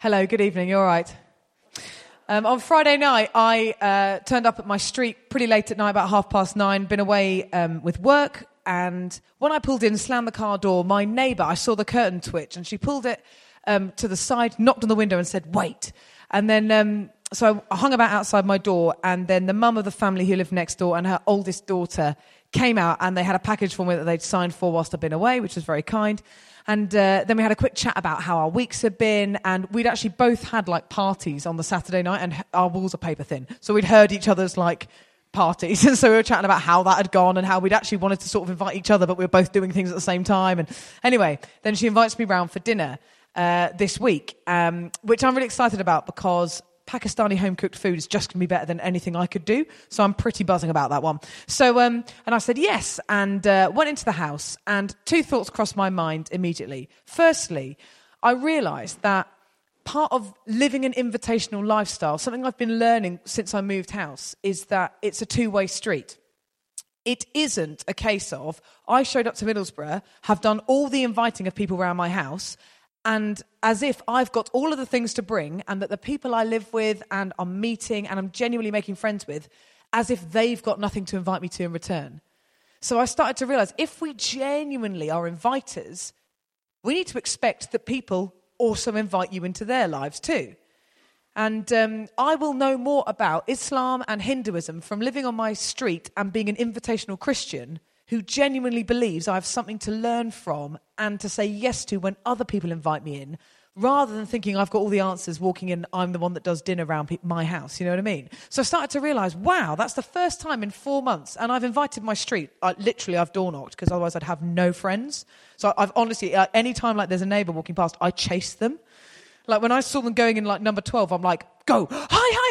Hello, good evening. You all right? Um, on Friday night, I uh, turned up at my street pretty late at night, about half past nine, been away um, with work. And when I pulled in, slammed the car door, my neighbour, I saw the curtain twitch, and she pulled it um, to the side, knocked on the window, and said, Wait. And then, um, so I hung about outside my door, and then the mum of the family who lived next door and her oldest daughter came out, and they had a package for me that they'd signed for whilst I'd been away, which was very kind. And uh, then we had a quick chat about how our weeks had been. And we'd actually both had like parties on the Saturday night, and our walls are paper thin. So we'd heard each other's like parties. And so we were chatting about how that had gone and how we'd actually wanted to sort of invite each other, but we were both doing things at the same time. And anyway, then she invites me round for dinner uh, this week, um, which I'm really excited about because Pakistani home cooked food is just going to be better than anything I could do. So I'm pretty buzzing about that one. So, um, and I said yes and uh, went into the house. And two thoughts crossed my mind immediately. Firstly, I realized that part of living an invitational lifestyle, something I've been learning since I moved house, is that it's a two way street. It isn't a case of I showed up to Middlesbrough, have done all the inviting of people around my house, and as if I've got all of the things to bring, and that the people I live with and I'm meeting and I'm genuinely making friends with, as if they've got nothing to invite me to in return. So I started to realize if we genuinely are inviters, we need to expect that people also invite you into their lives too. And um, I will know more about Islam and Hinduism from living on my street and being an invitational Christian who genuinely believes I have something to learn from and to say yes to when other people invite me in, rather than thinking I've got all the answers walking in, I'm the one that does dinner around my house. You know what I mean? So I started to realize, wow, that's the first time in four months. And I've invited my street, I, literally, I've door knocked because otherwise I'd have no friends. So I've honestly, uh, any time like there's a neighbor walking past, I chase them. Like when I saw them going in like number 12, I'm like, go, hi, hi,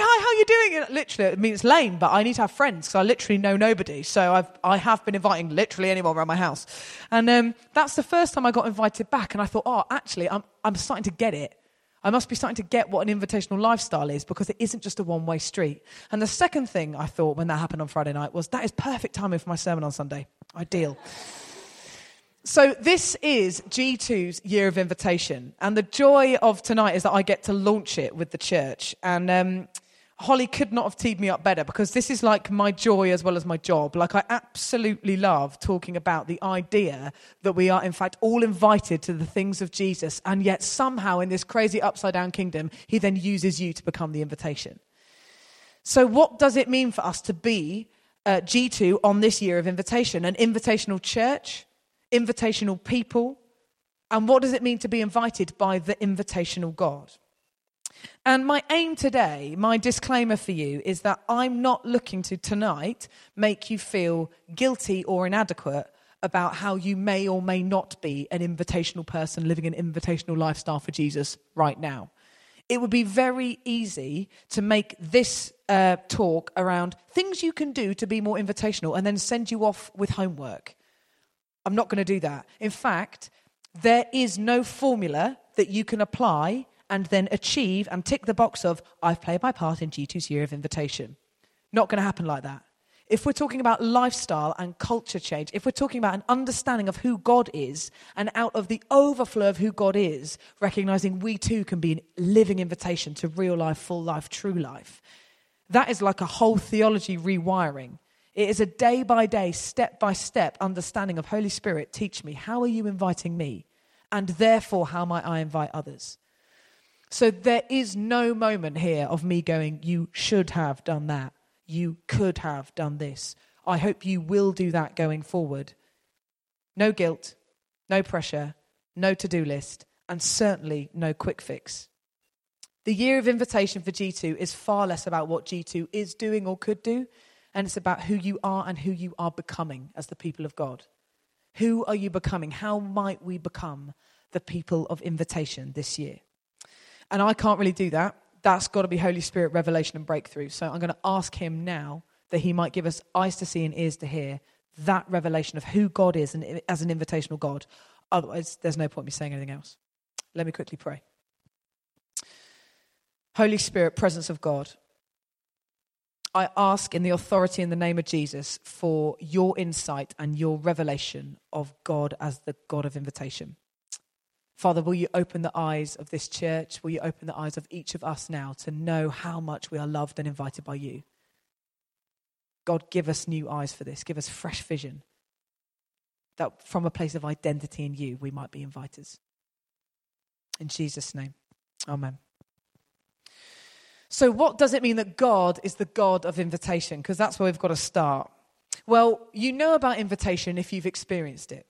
doing? it? literally, I mean, it's lame, but I need to have friends because I literally know nobody. So I've, I have been inviting literally anyone around my house. And um, that's the first time I got invited back. And I thought, oh, actually, I'm, I'm starting to get it. I must be starting to get what an invitational lifestyle is because it isn't just a one way street. And the second thing I thought when that happened on Friday night was that is perfect timing for my sermon on Sunday. Ideal. So, this is G2's year of invitation. And the joy of tonight is that I get to launch it with the church. And um, Holly could not have teed me up better because this is like my joy as well as my job. Like, I absolutely love talking about the idea that we are, in fact, all invited to the things of Jesus. And yet, somehow, in this crazy upside down kingdom, he then uses you to become the invitation. So, what does it mean for us to be uh, G2 on this year of invitation? An invitational church? invitational people, and what does it mean to be invited by the invitational God? And my aim today, my disclaimer for you, is that I'm not looking to tonight make you feel guilty or inadequate about how you may or may not be an invitational person living an invitational lifestyle for Jesus right now. It would be very easy to make this uh, talk around things you can do to be more invitational and then send you off with homework. I'm not going to do that. In fact, there is no formula that you can apply and then achieve and tick the box of, I've played my part in G2's year of invitation. Not going to happen like that. If we're talking about lifestyle and culture change, if we're talking about an understanding of who God is, and out of the overflow of who God is, recognizing we too can be a living invitation to real life, full life, true life, that is like a whole theology rewiring. It is a day by day, step by step understanding of Holy Spirit. Teach me, how are you inviting me? And therefore, how might I invite others? So there is no moment here of me going, you should have done that. You could have done this. I hope you will do that going forward. No guilt, no pressure, no to do list, and certainly no quick fix. The year of invitation for G2 is far less about what G2 is doing or could do and it's about who you are and who you are becoming as the people of God. Who are you becoming? How might we become the people of invitation this year? And I can't really do that. That's got to be Holy Spirit revelation and breakthrough. So I'm going to ask Him now that He might give us eyes to see and ears to hear that revelation of who God is and as an invitational God. Otherwise, there's no point me saying anything else. Let me quickly pray. Holy Spirit, presence of God, I ask in the authority in the name of Jesus for your insight and your revelation of God as the God of invitation. Father, will you open the eyes of this church? Will you open the eyes of each of us now to know how much we are loved and invited by you? God, give us new eyes for this. Give us fresh vision that from a place of identity in you, we might be inviters. In Jesus' name, amen. So, what does it mean that God is the God of invitation? Because that's where we've got to start. Well, you know about invitation if you've experienced it.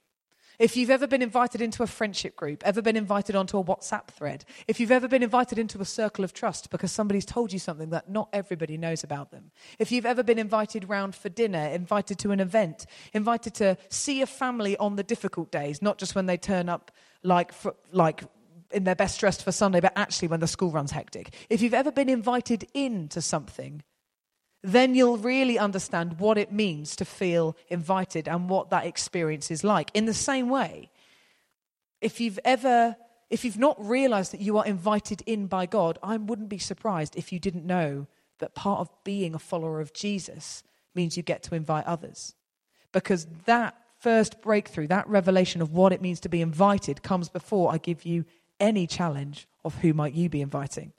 If you've ever been invited into a friendship group, ever been invited onto a WhatsApp thread, if you've ever been invited into a circle of trust because somebody's told you something that not everybody knows about them, if you've ever been invited round for dinner, invited to an event, invited to see a family on the difficult days, not just when they turn up like, for, like in their best dressed for Sunday, but actually when the school runs hectic. If you've ever been invited into something, then you'll really understand what it means to feel invited and what that experience is like. In the same way, if you've ever if you've not realized that you are invited in by God, I wouldn't be surprised if you didn't know that part of being a follower of Jesus means you get to invite others. Because that first breakthrough, that revelation of what it means to be invited, comes before I give you any challenge of who might you be inviting.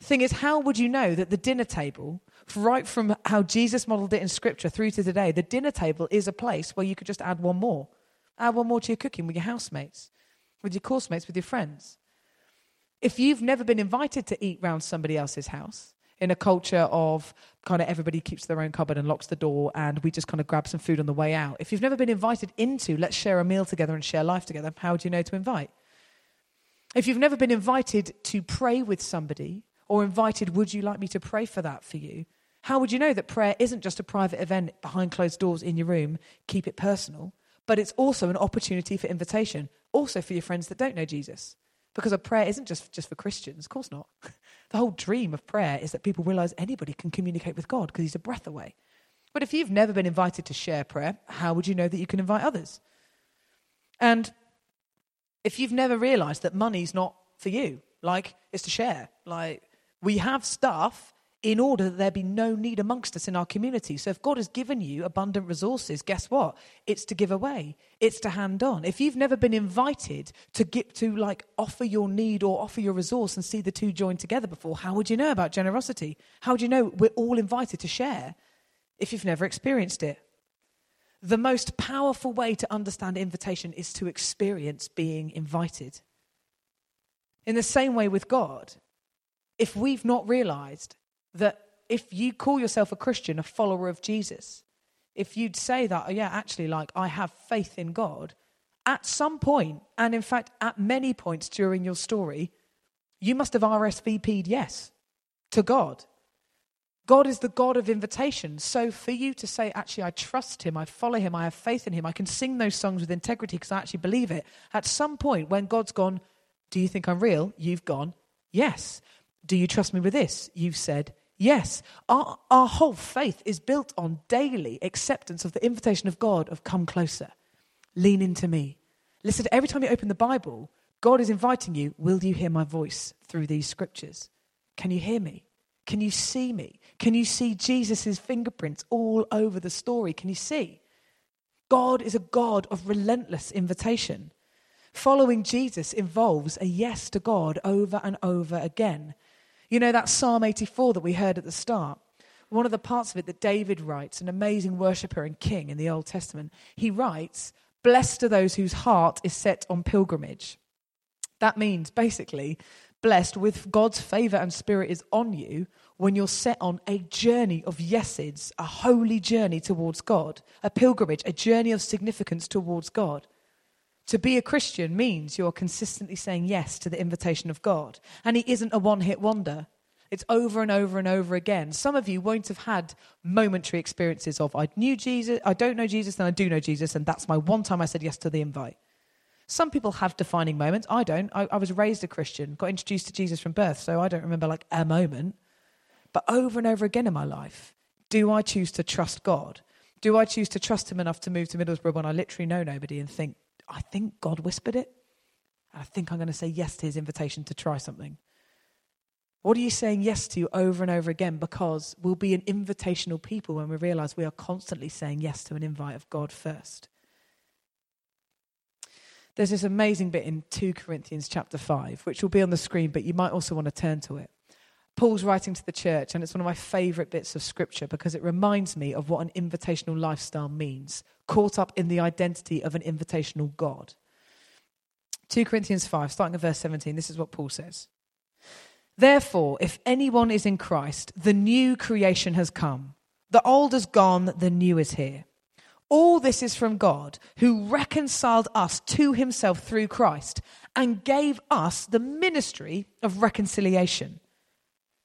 Thing is, how would you know that the dinner table right from how Jesus modeled it in scripture through to today, the dinner table is a place where you could just add one more. Add one more to your cooking with your housemates, with your course mates, with your friends. If you've never been invited to eat round somebody else's house, in a culture of kind of everybody keeps their own cupboard and locks the door and we just kind of grab some food on the way out. If you've never been invited into, let's share a meal together and share life together, how do you know to invite? If you've never been invited to pray with somebody or invited, would you like me to pray for that for you? How would you know that prayer isn't just a private event behind closed doors in your room? Keep it personal. But it's also an opportunity for invitation, also for your friends that don't know Jesus. Because a prayer isn't just, just for Christians, of course not. the whole dream of prayer is that people realize anybody can communicate with God because He's a breath away. But if you've never been invited to share prayer, how would you know that you can invite others? And if you've never realized that money's not for you, like it's to share, like we have stuff in order that there be no need amongst us in our community. So if God has given you abundant resources, guess what? It's to give away. It's to hand on. If you've never been invited to get to like offer your need or offer your resource and see the two joined together before, how would you know about generosity? How would you know we're all invited to share if you've never experienced it? The most powerful way to understand invitation is to experience being invited. In the same way with God, if we've not realized that if you call yourself a Christian, a follower of Jesus, if you'd say that, oh, yeah, actually, like, I have faith in God, at some point, and in fact, at many points during your story, you must have RSVP'd yes to God. God is the God of invitation. So for you to say, actually, I trust him, I follow him, I have faith in him, I can sing those songs with integrity because I actually believe it. At some point, when God's gone, Do you think I'm real? You've gone, Yes. Do you trust me with this? You've said, Yes, our, our whole faith is built on daily acceptance of the invitation of God of come closer, lean into me. Listen, every time you open the Bible, God is inviting you, will you hear my voice through these scriptures? Can you hear me? Can you see me? Can you see Jesus' fingerprints all over the story? Can you see? God is a God of relentless invitation. Following Jesus involves a yes to God over and over again. You know that Psalm 84 that we heard at the start? One of the parts of it that David writes, an amazing worshiper and king in the Old Testament, he writes, Blessed are those whose heart is set on pilgrimage. That means basically, blessed with God's favor and spirit is on you when you're set on a journey of yeses, a holy journey towards God, a pilgrimage, a journey of significance towards God. To be a Christian means you're consistently saying yes to the invitation of God. And He isn't a one hit wonder. It's over and over and over again. Some of you won't have had momentary experiences of, I knew Jesus, I don't know Jesus, then I do know Jesus, and that's my one time I said yes to the invite. Some people have defining moments. I don't. I, I was raised a Christian, got introduced to Jesus from birth, so I don't remember like a moment. But over and over again in my life, do I choose to trust God? Do I choose to trust Him enough to move to Middlesbrough when I literally know nobody and think, I think God whispered it. I think I'm going to say yes to his invitation to try something. What are you saying yes to over and over again? Because we'll be an invitational people when we realize we are constantly saying yes to an invite of God first. There's this amazing bit in 2 Corinthians chapter 5, which will be on the screen, but you might also want to turn to it. Paul's writing to the church, and it's one of my favorite bits of scripture because it reminds me of what an invitational lifestyle means, caught up in the identity of an invitational God. 2 Corinthians 5, starting at verse 17, this is what Paul says. Therefore, if anyone is in Christ, the new creation has come. The old is gone, the new is here. All this is from God, who reconciled us to himself through Christ and gave us the ministry of reconciliation.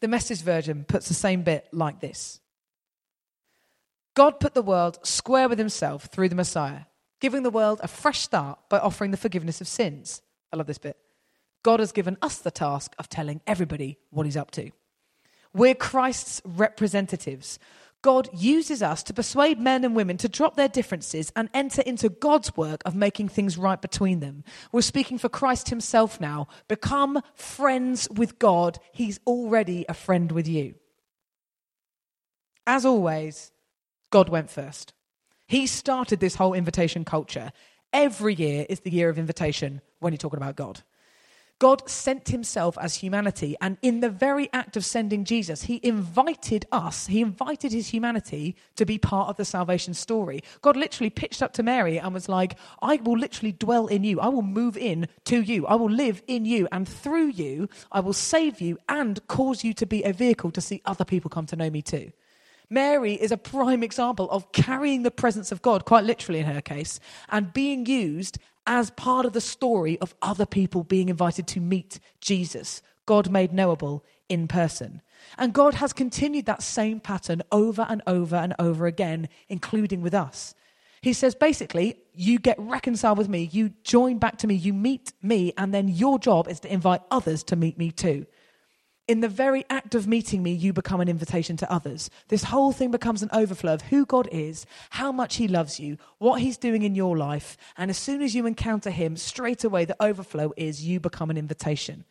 The message version puts the same bit like this God put the world square with himself through the Messiah, giving the world a fresh start by offering the forgiveness of sins. I love this bit. God has given us the task of telling everybody what he's up to. We're Christ's representatives. God uses us to persuade men and women to drop their differences and enter into God's work of making things right between them. We're speaking for Christ Himself now. Become friends with God. He's already a friend with you. As always, God went first. He started this whole invitation culture. Every year is the year of invitation when you're talking about God. God sent himself as humanity, and in the very act of sending Jesus, he invited us, he invited his humanity to be part of the salvation story. God literally pitched up to Mary and was like, I will literally dwell in you. I will move in to you. I will live in you, and through you, I will save you and cause you to be a vehicle to see other people come to know me too. Mary is a prime example of carrying the presence of God, quite literally in her case, and being used as part of the story of other people being invited to meet Jesus, God made knowable in person. And God has continued that same pattern over and over and over again, including with us. He says basically, you get reconciled with me, you join back to me, you meet me, and then your job is to invite others to meet me too in the very act of meeting me, you become an invitation to others. This whole thing becomes an overflow of who God is, how much He loves you, what He's doing in your life. And as soon as you encounter Him, straight away the overflow is you become an invitation.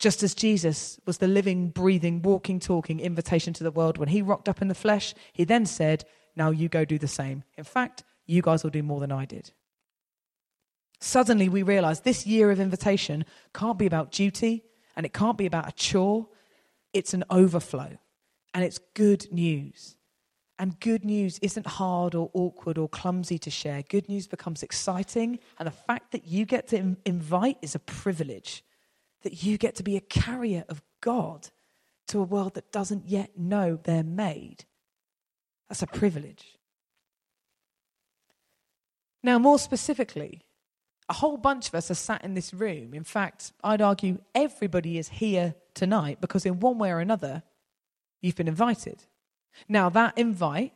Just as Jesus was the living, breathing, walking, talking invitation to the world when He rocked up in the flesh, He then said, Now you go do the same. In fact, you guys will do more than I did. Suddenly we realize this year of invitation can't be about duty and it can't be about a chore, it's an overflow. And it's good news. And good news isn't hard or awkward or clumsy to share. Good news becomes exciting. And the fact that you get to invite is a privilege, that you get to be a carrier of God to a world that doesn't yet know they're made. That's a privilege. Now, more specifically, a whole bunch of us are sat in this room. In fact, I'd argue everybody is here tonight because, in one way or another, you've been invited. Now, that invite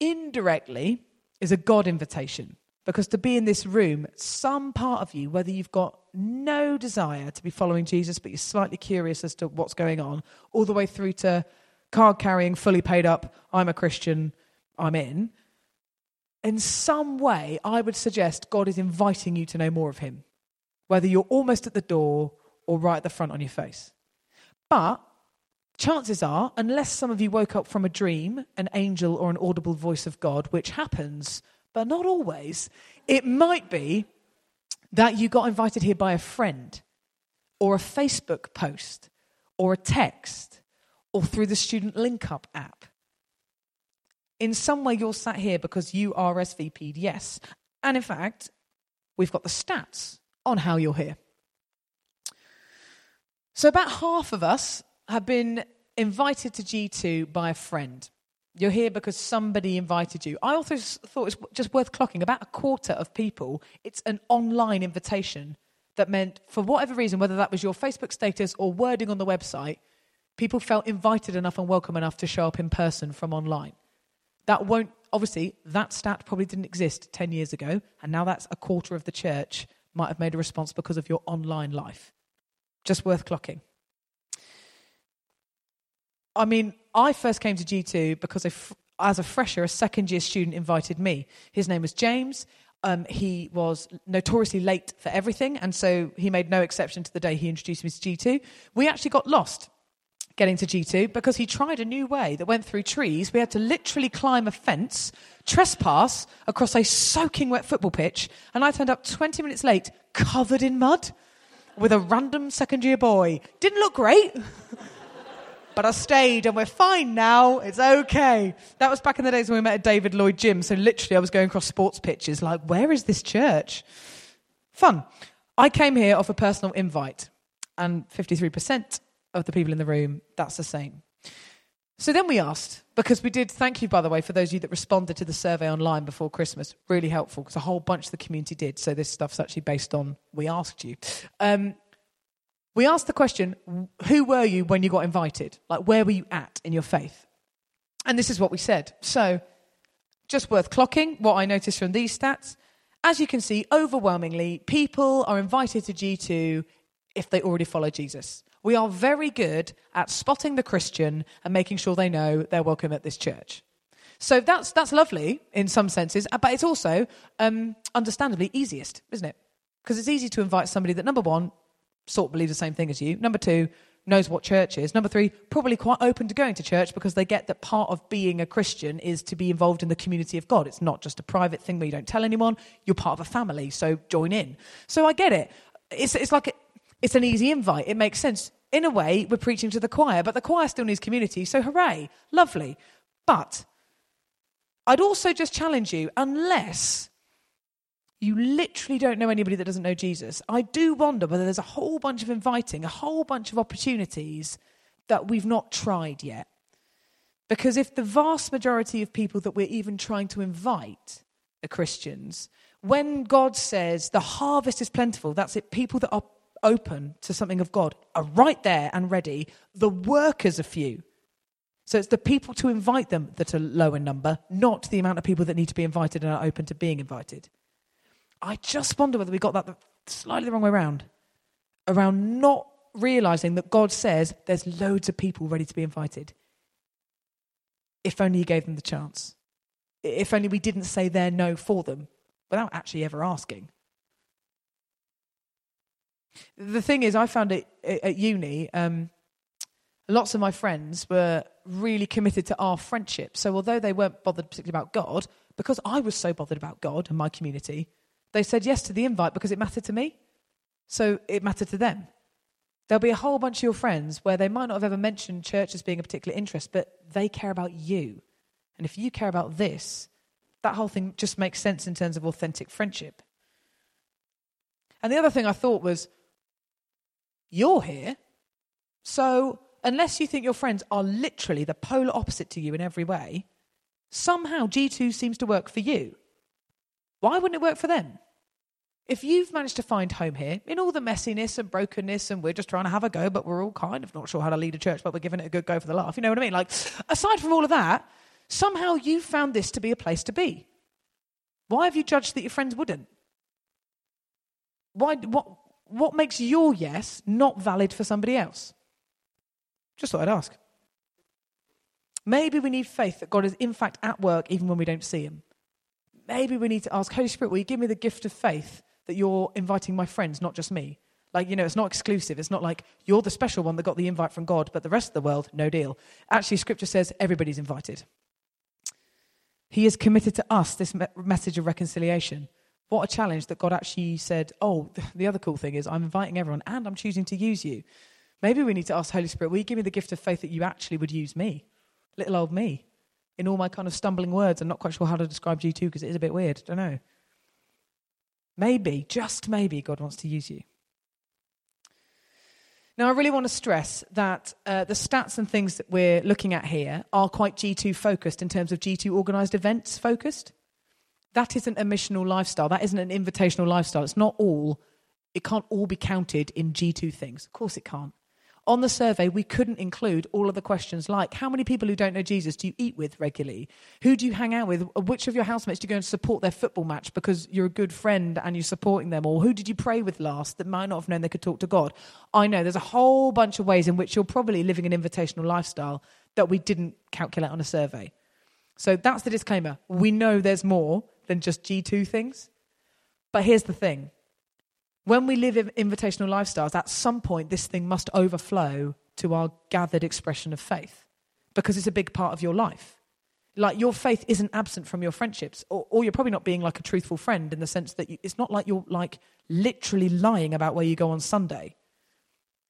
indirectly is a God invitation because to be in this room, some part of you, whether you've got no desire to be following Jesus, but you're slightly curious as to what's going on, all the way through to card carrying, fully paid up, I'm a Christian, I'm in, in some way, I would suggest God is inviting you to know more of Him, whether you're almost at the door or right at the front on your face. But chances are, unless some of you woke up from a dream, an angel, or an audible voice of God, which happens, but not always, it might be that you got invited here by a friend, or a Facebook post, or a text, or through the Student Link Up app in some way you're sat here because you RSVP'd yes. And in fact, we've got the stats on how you're here. So about half of us have been invited to G2 by a friend. You're here because somebody invited you. I also thought it was just worth clocking about a quarter of people, it's an online invitation that meant, for whatever reason, whether that was your Facebook status or wording on the website, people felt invited enough and welcome enough to show up in person from online. That won't, obviously, that stat probably didn't exist 10 years ago, and now that's a quarter of the church might have made a response because of your online life. Just worth clocking. I mean, I first came to G2 because as a fresher, a second year student invited me. His name was James. Um, he was notoriously late for everything, and so he made no exception to the day he introduced me to G2. We actually got lost getting to G2 because he tried a new way that went through trees. We had to literally climb a fence, trespass across a soaking wet football pitch, and I turned up 20 minutes late, covered in mud, with a random second year boy. Didn't look great. but I stayed and we're fine now. It's okay. That was back in the days when we met at David Lloyd Gym. So literally, I was going across sports pitches like, where is this church? Fun. I came here off a personal invite, and 53% of the people in the room, that's the same. So then we asked, because we did, thank you, by the way, for those of you that responded to the survey online before Christmas. Really helpful, because a whole bunch of the community did. So this stuff's actually based on we asked you. Um, we asked the question who were you when you got invited? Like, where were you at in your faith? And this is what we said. So, just worth clocking what I noticed from these stats. As you can see, overwhelmingly, people are invited to G2 if they already follow Jesus. We are very good at spotting the Christian and making sure they know they're welcome at this church. So that's, that's lovely in some senses, but it's also um, understandably easiest, isn't it? Because it's easy to invite somebody that, number one, sort of believes the same thing as you. Number two, knows what church is. Number three, probably quite open to going to church because they get that part of being a Christian is to be involved in the community of God. It's not just a private thing where you don't tell anyone. You're part of a family, so join in. So I get it. It's, it's like it's an easy invite. It makes sense. In a way, we're preaching to the choir, but the choir still needs community. So hooray, lovely. But I'd also just challenge you, unless you literally don't know anybody that doesn't know Jesus. I do wonder whether there's a whole bunch of inviting, a whole bunch of opportunities that we've not tried yet. Because if the vast majority of people that we're even trying to invite are Christians, when God says the harvest is plentiful, that's it, people that are open to something of God are right there and ready, the workers are few. So it's the people to invite them that are low in number, not the amount of people that need to be invited and are open to being invited. I just wonder whether we got that slightly the wrong way around. Around not realizing that God says there's loads of people ready to be invited. If only He gave them the chance. If only we didn't say their no for them without actually ever asking. The thing is, I found it at uni. Um, lots of my friends were really committed to our friendship. So, although they weren't bothered particularly about God, because I was so bothered about God and my community, they said yes to the invite because it mattered to me. So it mattered to them. There'll be a whole bunch of your friends where they might not have ever mentioned church as being a particular interest, but they care about you. And if you care about this, that whole thing just makes sense in terms of authentic friendship. And the other thing I thought was, you're here. So unless you think your friends are literally the polar opposite to you in every way, somehow G2 seems to work for you. Why wouldn't it work for them? If you've managed to find home here in all the messiness and brokenness, and we're just trying to have a go, but we're all kind of not sure how to lead a church, but we're giving it a good go for the laugh, you know what I mean? Like, aside from all of that, somehow you found this to be a place to be. Why have you judged that your friends wouldn't? Why, what, what makes your yes not valid for somebody else? Just thought I'd ask. Maybe we need faith that God is in fact at work even when we don't see him maybe we need to ask, Holy Spirit, will you give me the gift of faith that you're inviting my friends, not just me? Like, you know, it's not exclusive. It's not like you're the special one that got the invite from God, but the rest of the world, no deal. Actually, scripture says everybody's invited. He is committed to us this me- message of reconciliation. What a challenge that God actually said, Oh, the other cool thing is I'm inviting everyone and I'm choosing to use you. Maybe we need to ask Holy Spirit, will you give me the gift of faith that you actually would use me? Little old me in all my kind of stumbling words. I'm not quite sure how to describe G2 because it is a bit weird. I don't know. Maybe, just maybe, God wants to use you. Now, I really want to stress that uh, the stats and things that we're looking at here are quite G2 focused in terms of G2 organized events focused. That isn't a missional lifestyle. That isn't an invitational lifestyle. It's not all, it can't all be counted in G2 things. Of course, it can't. on the survey, we couldn't include all of the questions like how many people who don't know Jesus do you eat with regularly? Who do you hang out with? Which of your housemates do you go and support their football match because you're a good friend and you're supporting them? Or who did you pray with last that might not have known they could talk to God? I know there's a whole bunch of ways in which you're probably living an invitational lifestyle that we didn't calculate on a survey. So that's the disclaimer. We know there's more than just G2 things. But here's the thing when we live in invitational lifestyles, at some point, this thing must overflow to our gathered expression of faith because it's a big part of your life. Like your faith isn't absent from your friendships, or, or you're probably not being like a truthful friend in the sense that you, it's not like you're like literally lying about where you go on Sunday.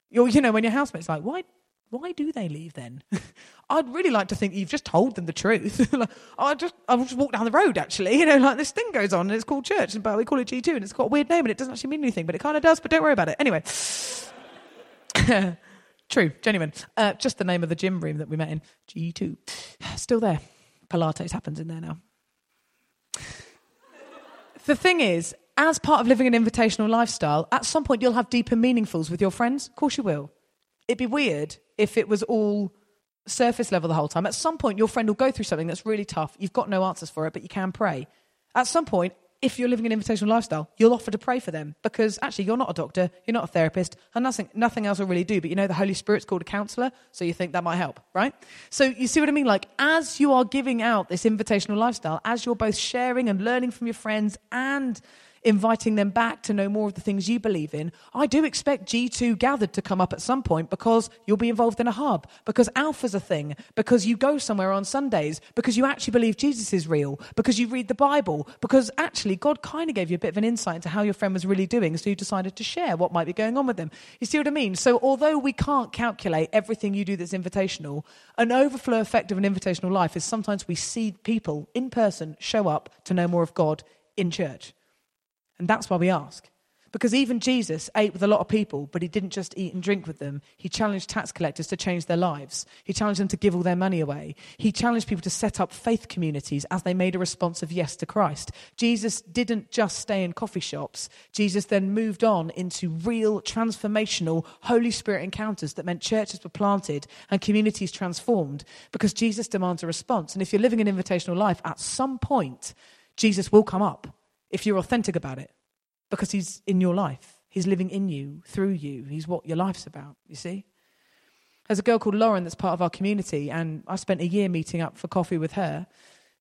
You're, you know, when your housemate's like, why, why do they leave then? I'd really like to think you've just told them the truth. like, I just I just walk down the road actually, you know, like this thing goes on and it's called church, but we call it G2 and it's got a weird name and it doesn't actually mean anything, but it kind of does, but don't worry about it. Anyway. True, genuine. Uh, just the name of the gym room that we met in. G2. Still there. Pilates happens in there now. the thing is, as part of living an invitational lifestyle, at some point you'll have deeper meaningfuls with your friends. Of course you will. It'd be weird if it was all surface level the whole time. At some point, your friend will go through something that's really tough. You've got no answers for it, but you can pray. At some point, if you're living an invitational lifestyle, you'll offer to pray for them because actually you're not a doctor, you're not a therapist, and nothing, nothing else will really do. But you know the Holy Spirit's called a counselor, so you think that might help, right? So you see what I mean? Like as you are giving out this invitational lifestyle, as you're both sharing and learning from your friends and inviting them back to know more of the things you believe in, I do expect G2 gathered to come up at some point because you'll be involved in a hub, because Alpha's a thing, because you go somewhere on Sundays, because you actually believe Jesus is real, because you read the Bible, because actually God kind of gave you a bit of an insight into how your friend was really doing, so you decided to share what might be going on with them. You see what I mean? So although we can't calculate everything you do that's invitational, an overflow effect of an invitational life is sometimes we see people in person show up to know more of God in church. And that's why we ask. Because even Jesus ate with a lot of people, but he didn't just eat and drink with them. He challenged tax collectors to change their lives. He challenged them to give all their money away. He challenged people to set up faith communities as they made a response of yes to Christ. Jesus didn't just stay in coffee shops. Jesus then moved on into real transformational Holy Spirit encounters that meant churches were planted and communities transformed because Jesus demands a response. And if you're living an invitational life, at some point, Jesus will come up if you're authentic about it because he's in your life. He's living in you, through you. He's what your life's about, you see? There's a girl called Lauren that's part of our community, and I spent a year meeting up for coffee with her.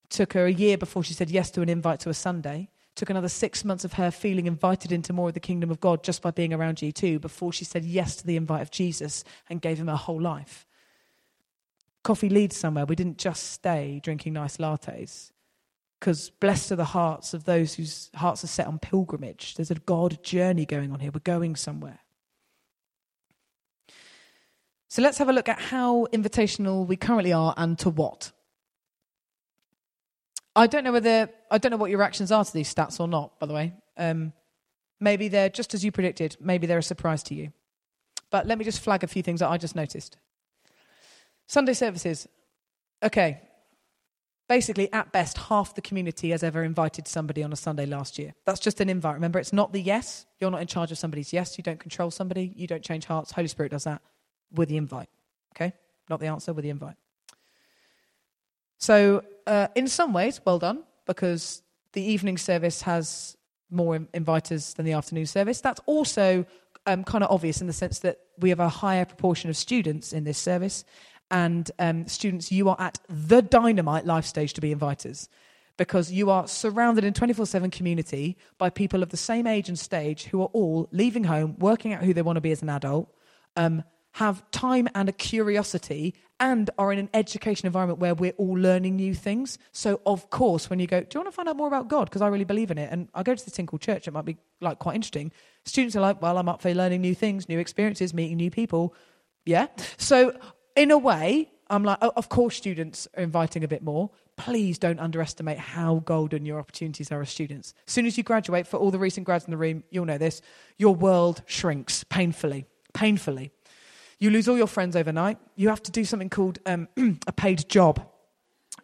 Took her a year before she said yes to an invite to a Sunday. Took another six months of her feeling invited into more of the kingdom of God just by being around G2 before she said yes to the invite of Jesus and gave him her whole life. Coffee leads somewhere. We didn't just stay drinking nice lattes. Because blessed are the hearts of those whose hearts are set on pilgrimage. There's a God journey going on here. We're going somewhere. So let's have a look at how invitational we currently are and to what. I don't know whether I don't know what your reactions are to these stats or not. By the way, um, maybe they're just as you predicted. Maybe they're a surprise to you. But let me just flag a few things that I just noticed. Sunday services. Okay, basically, at best, half the community has ever invited somebody on a Sunday last year. That's just an invite. Remember, it's not the yes. You're not in charge of somebody's yes. You don't control somebody. You don't change hearts. Holy Spirit does that with the invite. Okay? Not the answer, with the invite. So, uh, in some ways, well done, because the evening service has more inviters than the afternoon service. That's also um, kind of obvious in the sense that we have a higher proportion of students in this service, and um, students, you are at the dynamite life stage to be inviters because you are surrounded in 24 7 community by people of the same age and stage who are all leaving home, working out who they want to be as an adult, um, have time and a curiosity, and are in an education environment where we're all learning new things. So, of course, when you go, Do you want to find out more about God? Because I really believe in it. And I go to thing called church, it might be like quite interesting. Students are like, Well, I'm up for learning new things, new experiences, meeting new people. Yeah. So in a way, I'm like, oh, of course, students are inviting a bit more. Please don't underestimate how golden your opportunities are as students. As soon as you graduate, for all the recent grads in the room, you'll know this your world shrinks painfully. Painfully. You lose all your friends overnight. You have to do something called um, a paid job.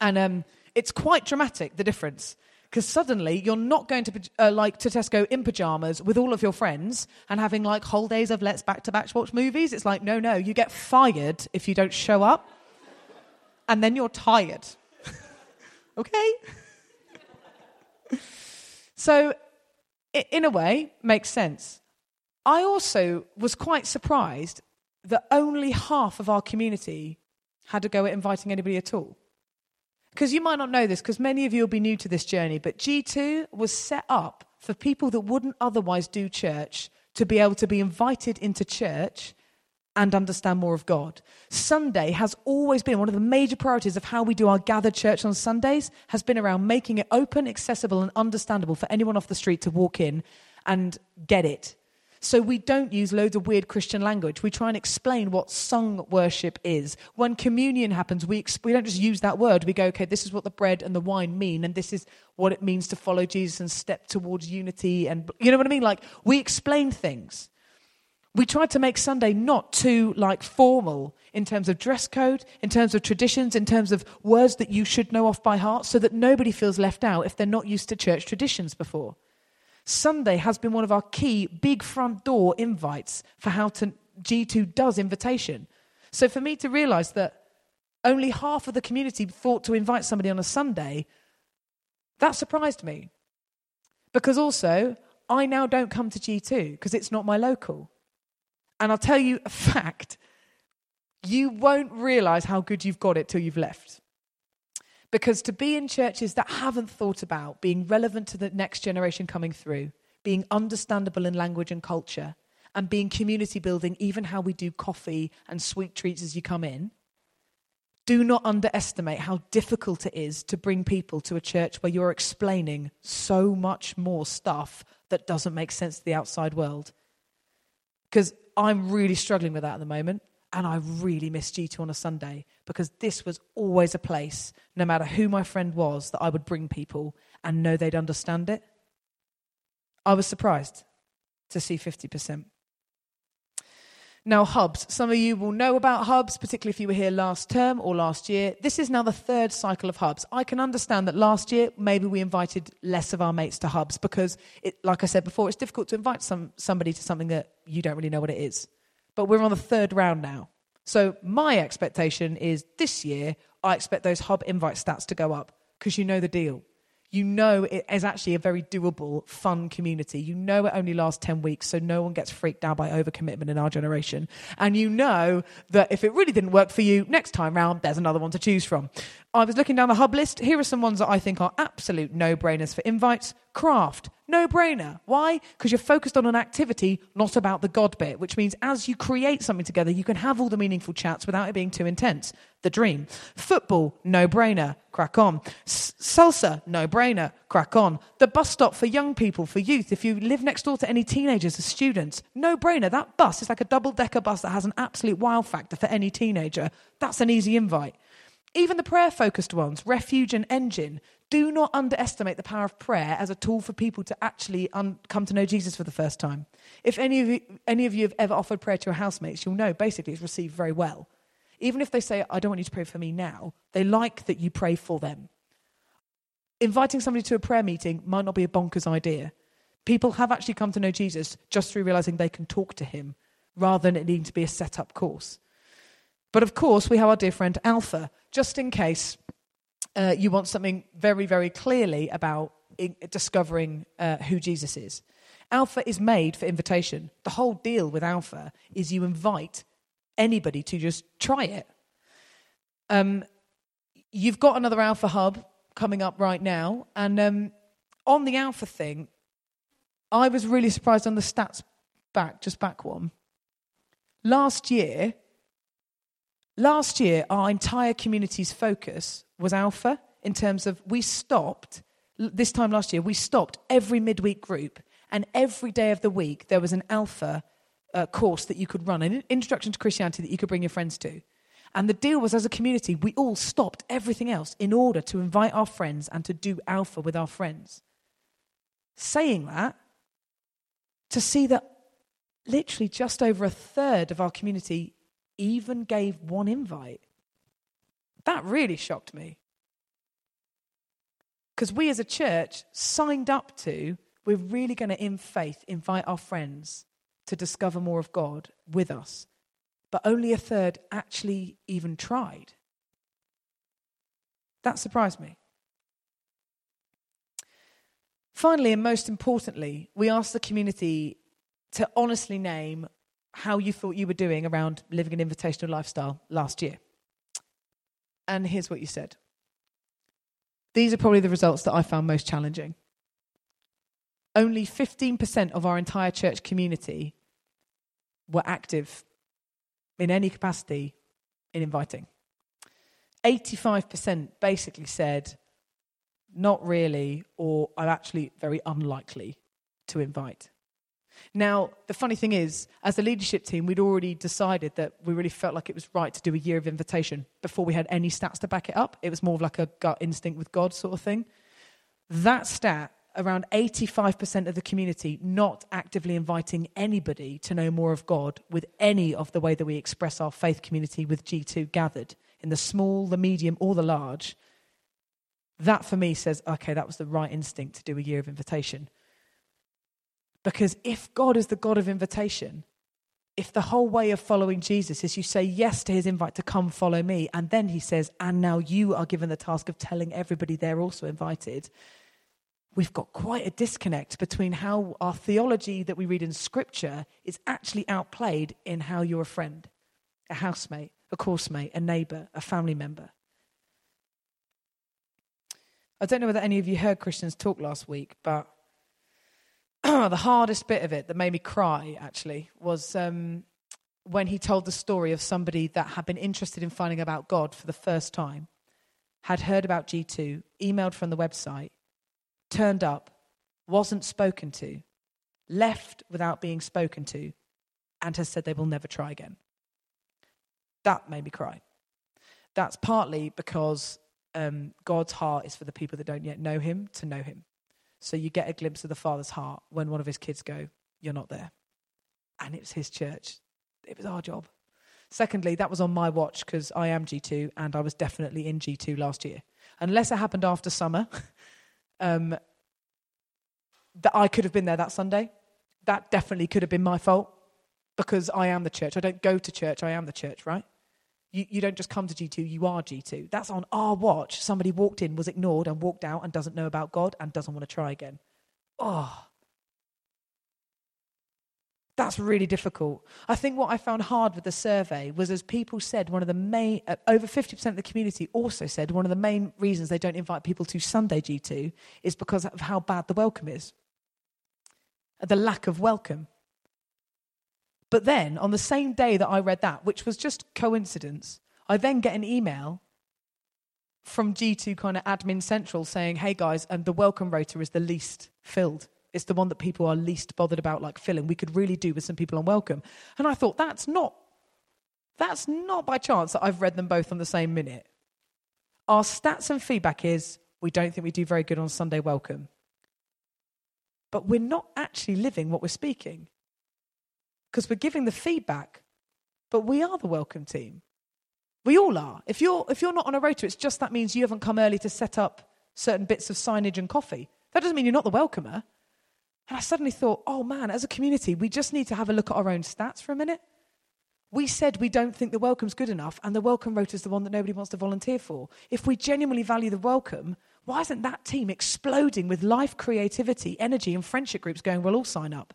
And um, it's quite dramatic, the difference. Because suddenly you're not going to uh, like to Tesco in pajamas with all of your friends and having like whole days of let's back to back watch movies. It's like no, no, you get fired if you don't show up, and then you're tired. okay. so, in a way, makes sense. I also was quite surprised that only half of our community had to go at inviting anybody at all. Because you might not know this, because many of you will be new to this journey, but G2 was set up for people that wouldn't otherwise do church to be able to be invited into church and understand more of God. Sunday has always been one of the major priorities of how we do our gathered church on Sundays has been around making it open, accessible and understandable for anyone off the street to walk in and get it so we don't use loads of weird Christian language. We try and explain what sung worship is. When communion happens, we, we don't just use that word. We go, okay, this is what the bread and the wine mean, and this is what it means to follow Jesus and step towards unity. And you know what I mean? Like, we explain things. We tried to make Sunday not too like formal in terms of dress code, in terms of traditions, in terms of words that you should know off by heart, so that nobody feels left out if they're not used to church traditions before. Sunday has been one of our key big front door invites for how to, G2 does invitation. So for me to realize that only half of the community thought to invite somebody on a Sunday, that surprised me. Because also, I now don't come to G2 because it's not my local. And I'll tell you a fact you won't realize how good you've got it till you've left. Because to be in churches that haven't thought about being relevant to the next generation coming through, being understandable in language and culture, and being community building, even how we do coffee and sweet treats as you come in, do not underestimate how difficult it is to bring people to a church where you're explaining so much more stuff that doesn't make sense to the outside world. Because I'm really struggling with that at the moment. And I really miss G2 on a Sunday because this was always a place, no matter who my friend was, that I would bring people and know they'd understand it. I was surprised to see 50%. Now, hubs. Some of you will know about hubs, particularly if you were here last term or last year. This is now the third cycle of hubs. I can understand that last year maybe we invited less of our mates to hubs because, it, like I said before, it's difficult to invite some, somebody to something that you don't really know what it is. But we're on the third round now. So my expectation is this year, I expect those hub invite stats to go up because you know the deal. You know it is actually a very doable, fun community. You know it only lasts 10 weeks, so no one gets freaked out by overcommitment in our generation. And you know that if it really didn't work for you, next time round, there's another one to choose from. I was looking down the hub list. Here are some ones that I think are absolute no brainers for invites. Craft, no brainer. Why? Because you're focused on an activity, not about the God bit, which means as you create something together, you can have all the meaningful chats without it being too intense. The dream. Football, no brainer. Crack on. Salsa, no brainer. Crack on. The bus stop for young people, for youth. If you live next door to any teenagers or students, no brainer. That bus is like a double decker bus that has an absolute wow factor for any teenager. That's an easy invite. Even the prayer focused ones, Refuge and Engine, do not underestimate the power of prayer as a tool for people to actually un- come to know Jesus for the first time. If any of, you, any of you have ever offered prayer to your housemates, you'll know basically it's received very well. Even if they say, I don't want you to pray for me now, they like that you pray for them. Inviting somebody to a prayer meeting might not be a bonkers idea. People have actually come to know Jesus just through realizing they can talk to him rather than it needing to be a set up course. But of course, we have our dear friend Alpha, just in case uh, you want something very, very clearly about discovering uh, who Jesus is. Alpha is made for invitation. The whole deal with Alpha is you invite anybody to just try it. Um, you've got another Alpha hub coming up right now, and um, on the Alpha thing, I was really surprised on the stats back, just back one. Last year, Last year, our entire community's focus was Alpha in terms of we stopped, this time last year, we stopped every midweek group, and every day of the week there was an Alpha uh, course that you could run, an introduction to Christianity that you could bring your friends to. And the deal was, as a community, we all stopped everything else in order to invite our friends and to do Alpha with our friends. Saying that, to see that literally just over a third of our community even gave one invite. That really shocked me. Because we as a church signed up to, we're really going to, in faith, invite our friends to discover more of God with us. But only a third actually even tried. That surprised me. Finally, and most importantly, we asked the community to honestly name how you thought you were doing around living an invitational lifestyle last year. And here's what you said. These are probably the results that I found most challenging. Only 15% of our entire church community were active in any capacity in inviting. 85% basically said, not really, or I'm actually very unlikely to invite. Now, the funny thing is, as a leadership team, we'd already decided that we really felt like it was right to do a year of invitation before we had any stats to back it up. It was more of like a gut instinct with God sort of thing. That stat, around 85% of the community not actively inviting anybody to know more of God with any of the way that we express our faith community with G2 gathered, in the small, the medium, or the large, that for me says, okay, that was the right instinct to do a year of invitation. Because if God is the God of invitation, if the whole way of following Jesus is you say yes to his invite to come follow me, and then he says, and now you are given the task of telling everybody they're also invited, we've got quite a disconnect between how our theology that we read in scripture is actually outplayed in how you're a friend, a housemate, a course mate, a neighbor, a family member. I don't know whether any of you heard Christians talk last week, but the hardest bit of it that made me cry actually was um, when he told the story of somebody that had been interested in finding about God for the first time, had heard about G2, emailed from the website, turned up, wasn't spoken to, left without being spoken to, and has said they will never try again. That made me cry. That's partly because um, God's heart is for the people that don't yet know Him to know Him. So you get a glimpse of the Father's heart when one of His kids go, You're not there. And it was His church. It was our job. Secondly, that was on my watch because I am G2 and I was definitely in G2 last year. Unless it happened after summer, um, that I could have been there that Sunday. That definitely could have been my fault because I am the church. I don't go to church, I am the church, right? You, you don't just come to G2, you are G2. That's on our watch. Somebody walked in, was ignored, and walked out and doesn't know about God and doesn't want to try again. Oh. That's really difficult. I think what I found hard with the survey was, as people said, one of the main, uh, over 50% of the community also said one of the main reasons they don't invite people to Sunday G2 is because of how bad the welcome is, the lack of welcome. But then, on the same day that I read that, which was just coincidence, I then get an email from G2 kind of admin central saying, hey guys, and the welcome rota is the least filled. It's the one that people are least bothered about like filling. We could really do with some people on welcome. And I thought, that's not, that's not by chance that I've read them both on the same minute. Our stats and feedback is we don't think we do very good on Sunday welcome. But we're not actually living what we're speaking because we're giving the feedback, but we are the welcome team. We all are. If you're, if you're not on a rota, it's just that means you haven't come early to set up certain bits of signage and coffee. That doesn't mean you're not the welcomer. And I suddenly thought, oh man, as a community, we just need to have a look at our own stats for a minute. We said we don't think the welcome's good enough, and the welcome rota is the one that nobody wants to volunteer for. If we genuinely value the welcome, why isn't that team exploding with life, creativity, energy, and friendship groups going, we'll all sign up?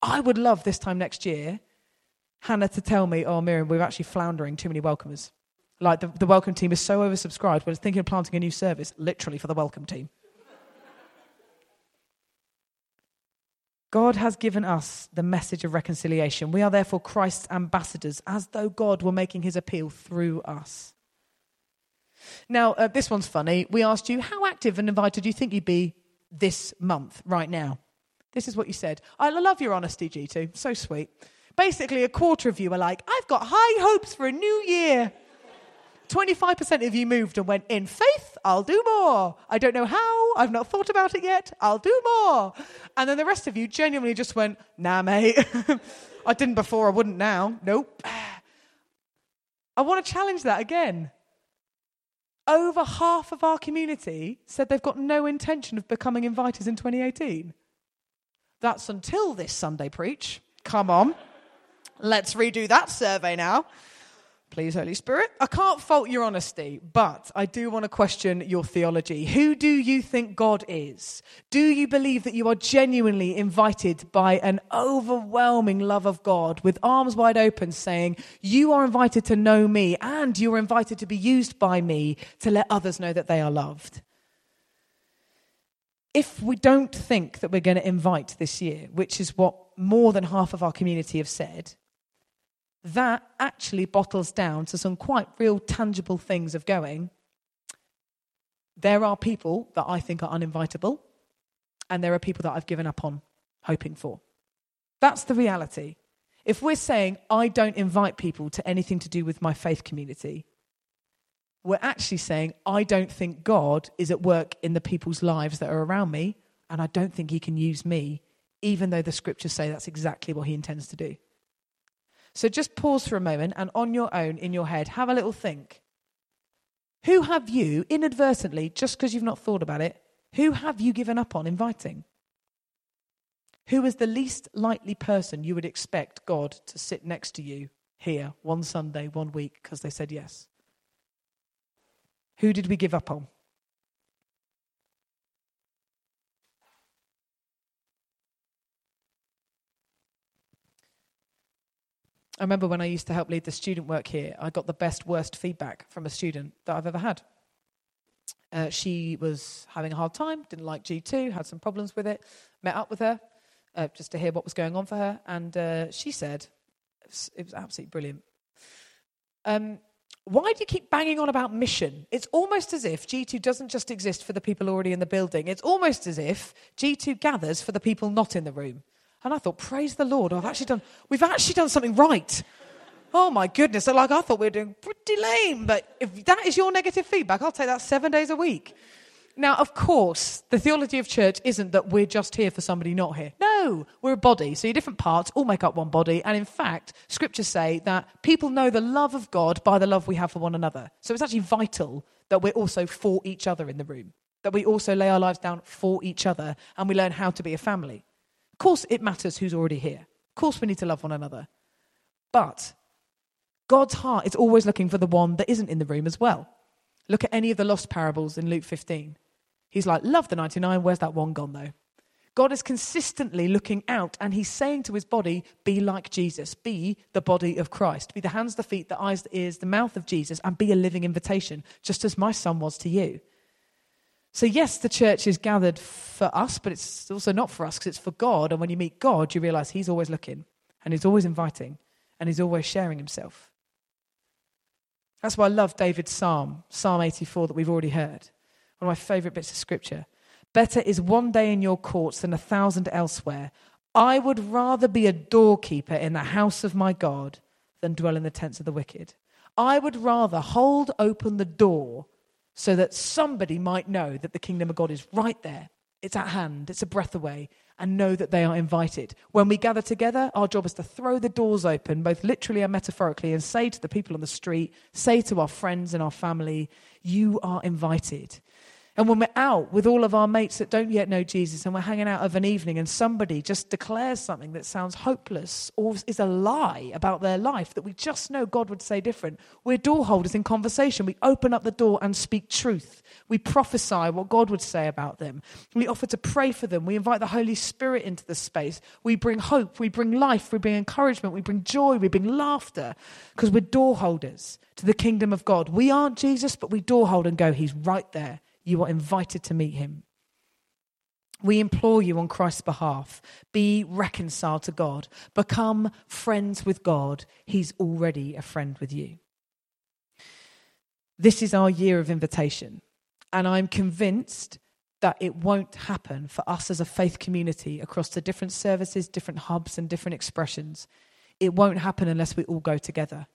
I would love this time next year Hannah to tell me, oh, Miriam, we're actually floundering too many welcomers. Like the, the welcome team is so oversubscribed, we're thinking of planting a new service literally for the welcome team. God has given us the message of reconciliation. We are therefore Christ's ambassadors, as though God were making his appeal through us. Now, uh, this one's funny. We asked you, how active and invited do you think you'd be this month, right now? This is what you said. I love your honesty, G2. So sweet. Basically, a quarter of you are like, I've got high hopes for a new year. 25% of you moved and went, In faith, I'll do more. I don't know how. I've not thought about it yet. I'll do more. And then the rest of you genuinely just went, Nah, mate. I didn't before. I wouldn't now. Nope. I want to challenge that again. over half of our community said they've got no intention of becoming inviters in 2018. That's until this Sunday preach. Come on. Let's redo that survey now. Please, Holy Spirit. I can't fault your honesty, but I do want to question your theology. Who do you think God is? Do you believe that you are genuinely invited by an overwhelming love of God with arms wide open, saying, You are invited to know me and you are invited to be used by me to let others know that they are loved? If we don't think that we're going to invite this year, which is what more than half of our community have said, that actually bottles down to some quite real tangible things of going, there are people that I think are uninvitable, and there are people that I've given up on hoping for. That's the reality. If we're saying, I don't invite people to anything to do with my faith community, we're actually saying, I don't think God is at work in the people's lives that are around me, and I don't think he can use me, even though the scriptures say that's exactly what he intends to do. So just pause for a moment and on your own, in your head, have a little think. Who have you, inadvertently, just because you've not thought about it, who have you given up on inviting? Who is the least likely person you would expect God to sit next to you here one Sunday, one week, because they said yes? Who did we give up on? I remember when I used to help lead the student work here, I got the best, worst feedback from a student that I've ever had. Uh, she was having a hard time, didn't like G2, had some problems with it, met up with her uh, just to hear what was going on for her, and uh, she said, it was, absolutely brilliant. Um, why do you keep banging on about mission? It's almost as if G2 doesn't just exist for the people already in the building. It's almost as if G2 gathers for the people not in the room. And I thought, praise the Lord, I've actually done, we've actually done something right. Oh my goodness. So like I thought we were doing pretty lame. But if that is your negative feedback, I'll take that seven days a week. Now, of course, the theology of church isn't that we're just here for somebody not here. No, we're a body. So your different parts all make up one body. And in fact, scriptures say that people know the love of God by the love we have for one another. So it's actually vital that we're also for each other in the room, that we also lay our lives down for each other and we learn how to be a family. Of course, it matters who's already here. Of course, we need to love one another. But God's heart is always looking for the one that isn't in the room as well. Look at any of the lost parables in Luke 15. He's like, Love the 99, where's that one gone though? God is consistently looking out and he's saying to his body, Be like Jesus, be the body of Christ, be the hands, the feet, the eyes, the ears, the mouth of Jesus, and be a living invitation, just as my son was to you. So, yes, the church is gathered for us, but it's also not for us because it's for God. And when you meet God, you realize He's always looking and He's always inviting and He's always sharing Himself. That's why I love David's psalm, Psalm 84, that we've already heard. One of my favorite bits of scripture. Better is one day in your courts than a thousand elsewhere. I would rather be a doorkeeper in the house of my God than dwell in the tents of the wicked. I would rather hold open the door so that somebody might know that the kingdom of God is right there. It's at hand, it's a breath away, and know that they are invited. When we gather together, our job is to throw the doors open, both literally and metaphorically, and say to the people on the street, say to our friends and our family, You are invited. And when we're out with all of our mates that don't yet know Jesus and we're hanging out of an evening and somebody just declares something that sounds hopeless or is a lie about their life that we just know God would say different, we're door holders in conversation. We open up the door and speak truth. We prophesy what God would say about them. We offer to pray for them. We invite the Holy Spirit into the space. We bring hope. We bring life. We bring encouragement. We bring joy. We bring laughter because we're door holders to the kingdom of God. We aren't Jesus, but we door hold and go, He's right there. You are invited to meet him. We implore you on Christ's behalf be reconciled to God, become friends with God. He's already a friend with you. This is our year of invitation, and I'm convinced that it won't happen for us as a faith community across the different services, different hubs, and different expressions. It won't happen unless we all go together.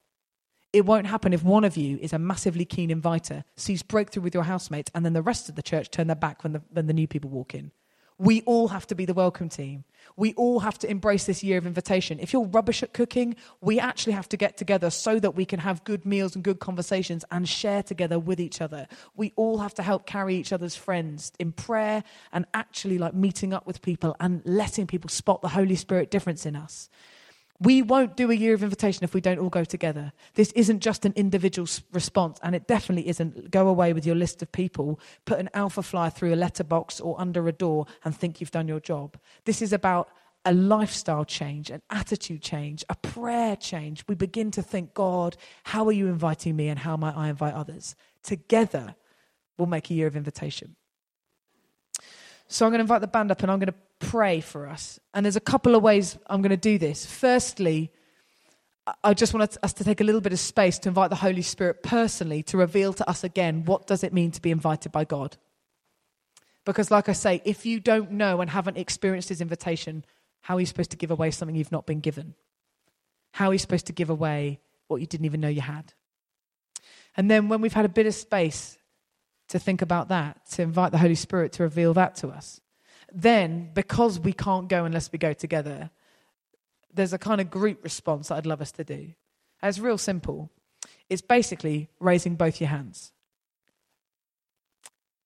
It won't happen if one of you is a massively keen inviter, sees breakthrough with your housemates, and then the rest of the church turn their back when the, when the new people walk in. We all have to be the welcome team. We all have to embrace this year of invitation. If you're rubbish at cooking, we actually have to get together so that we can have good meals and good conversations and share together with each other. We all have to help carry each other's friends in prayer and actually like meeting up with people and letting people spot the Holy Spirit difference in us. We won't do a year of invitation if we don't all go together. This isn't just an individual response, and it definitely isn't go away with your list of people, put an alpha flyer through a letterbox or under a door, and think you've done your job. This is about a lifestyle change, an attitude change, a prayer change. We begin to think, God, how are you inviting me, and how might I invite others? Together, we'll make a year of invitation. So I'm going to invite the band up and I'm going to pray for us. And there's a couple of ways I'm going to do this. Firstly, I just want us to take a little bit of space to invite the Holy Spirit personally to reveal to us again what does it mean to be invited by God. Because, like I say, if you don't know and haven't experienced His invitation, how are you supposed to give away something you've not been given? How are you supposed to give away what you didn't even know you had? And then, when we've had a bit of space to think about that, to invite the Holy Spirit to reveal that to us, then, because we can't go unless we go together, there's a kind of group response that I'd love us to do. And it's real simple. It's basically raising both your hands.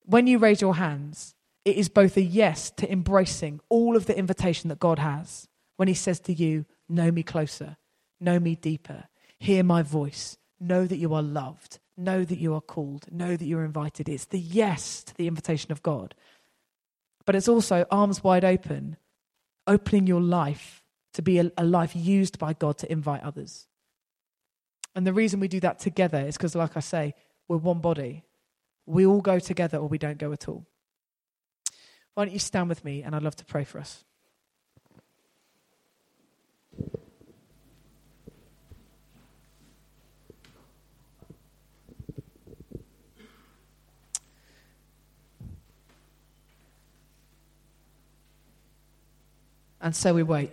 When you raise your hands, it is both a yes to embracing all of the invitation that God has when He says to you, Know me closer, know me deeper, hear my voice, know that you are loved, know that you are called, know that you're invited. It's the yes to the invitation of God but it's also arms wide open, opening your life to be a, a life used by God to invite others. And the reason we do that together is because, like I say, we're one body. We all go together or we don't go at all. Why don't you stand with me and I'd love to pray for us. And so we wait.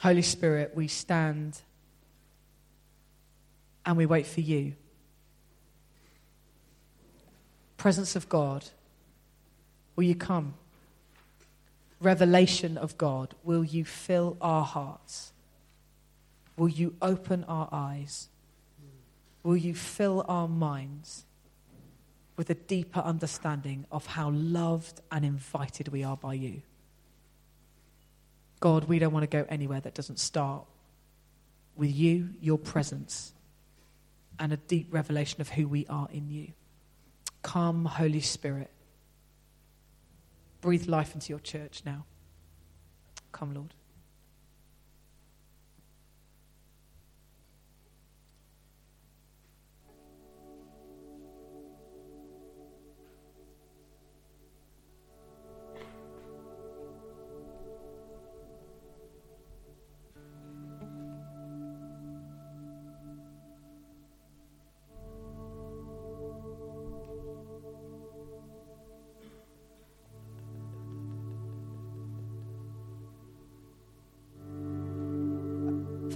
Holy Spirit, we stand and we wait for you. Presence of God, will you come? Revelation of God, will you fill our hearts? Will you open our eyes? Will you fill our minds? With a deeper understanding of how loved and invited we are by you. God, we don't want to go anywhere that doesn't start with you, your presence, and a deep revelation of who we are in you. Come, Holy Spirit. Breathe life into your church now. Come, Lord.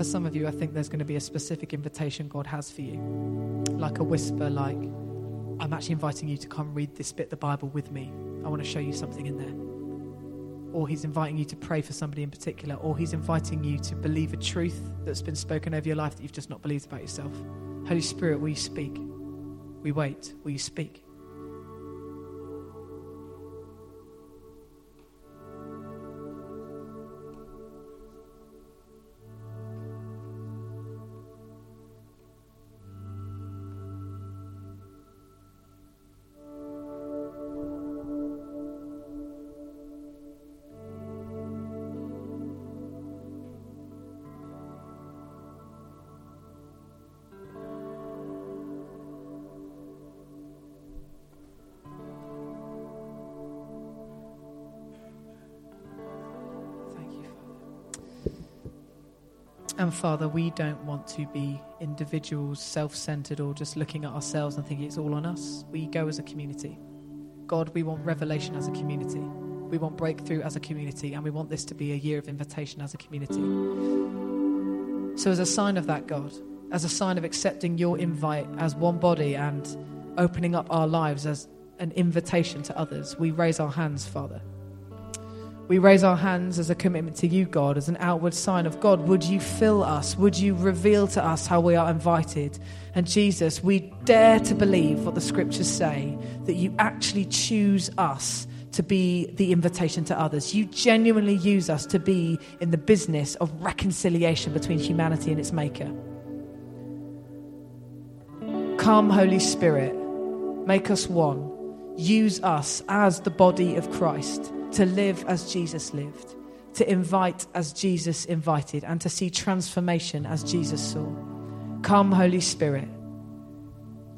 For some of you, I think there's going to be a specific invitation God has for you. Like a whisper, like, I'm actually inviting you to come read this bit of the Bible with me. I want to show you something in there. Or he's inviting you to pray for somebody in particular. Or he's inviting you to believe a truth that's been spoken over your life that you've just not believed about yourself. Holy Spirit, will you speak? We wait. Will you speak? Father, we don't want to be individuals, self centered, or just looking at ourselves and thinking it's all on us. We go as a community. God, we want revelation as a community. We want breakthrough as a community, and we want this to be a year of invitation as a community. So, as a sign of that, God, as a sign of accepting your invite as one body and opening up our lives as an invitation to others, we raise our hands, Father. We raise our hands as a commitment to you, God, as an outward sign of God. Would you fill us? Would you reveal to us how we are invited? And Jesus, we dare to believe what the scriptures say that you actually choose us to be the invitation to others. You genuinely use us to be in the business of reconciliation between humanity and its maker. Come, Holy Spirit, make us one. Use us as the body of Christ to live as Jesus lived, to invite as Jesus invited, and to see transformation as Jesus saw. Come, Holy Spirit.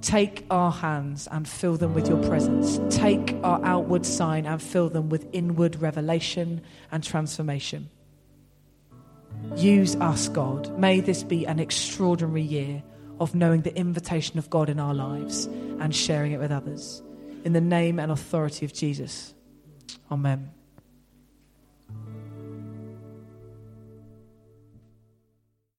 Take our hands and fill them with your presence. Take our outward sign and fill them with inward revelation and transformation. Use us, God. May this be an extraordinary year of knowing the invitation of God in our lives and sharing it with others. In the name and authority of Jesus. Amen.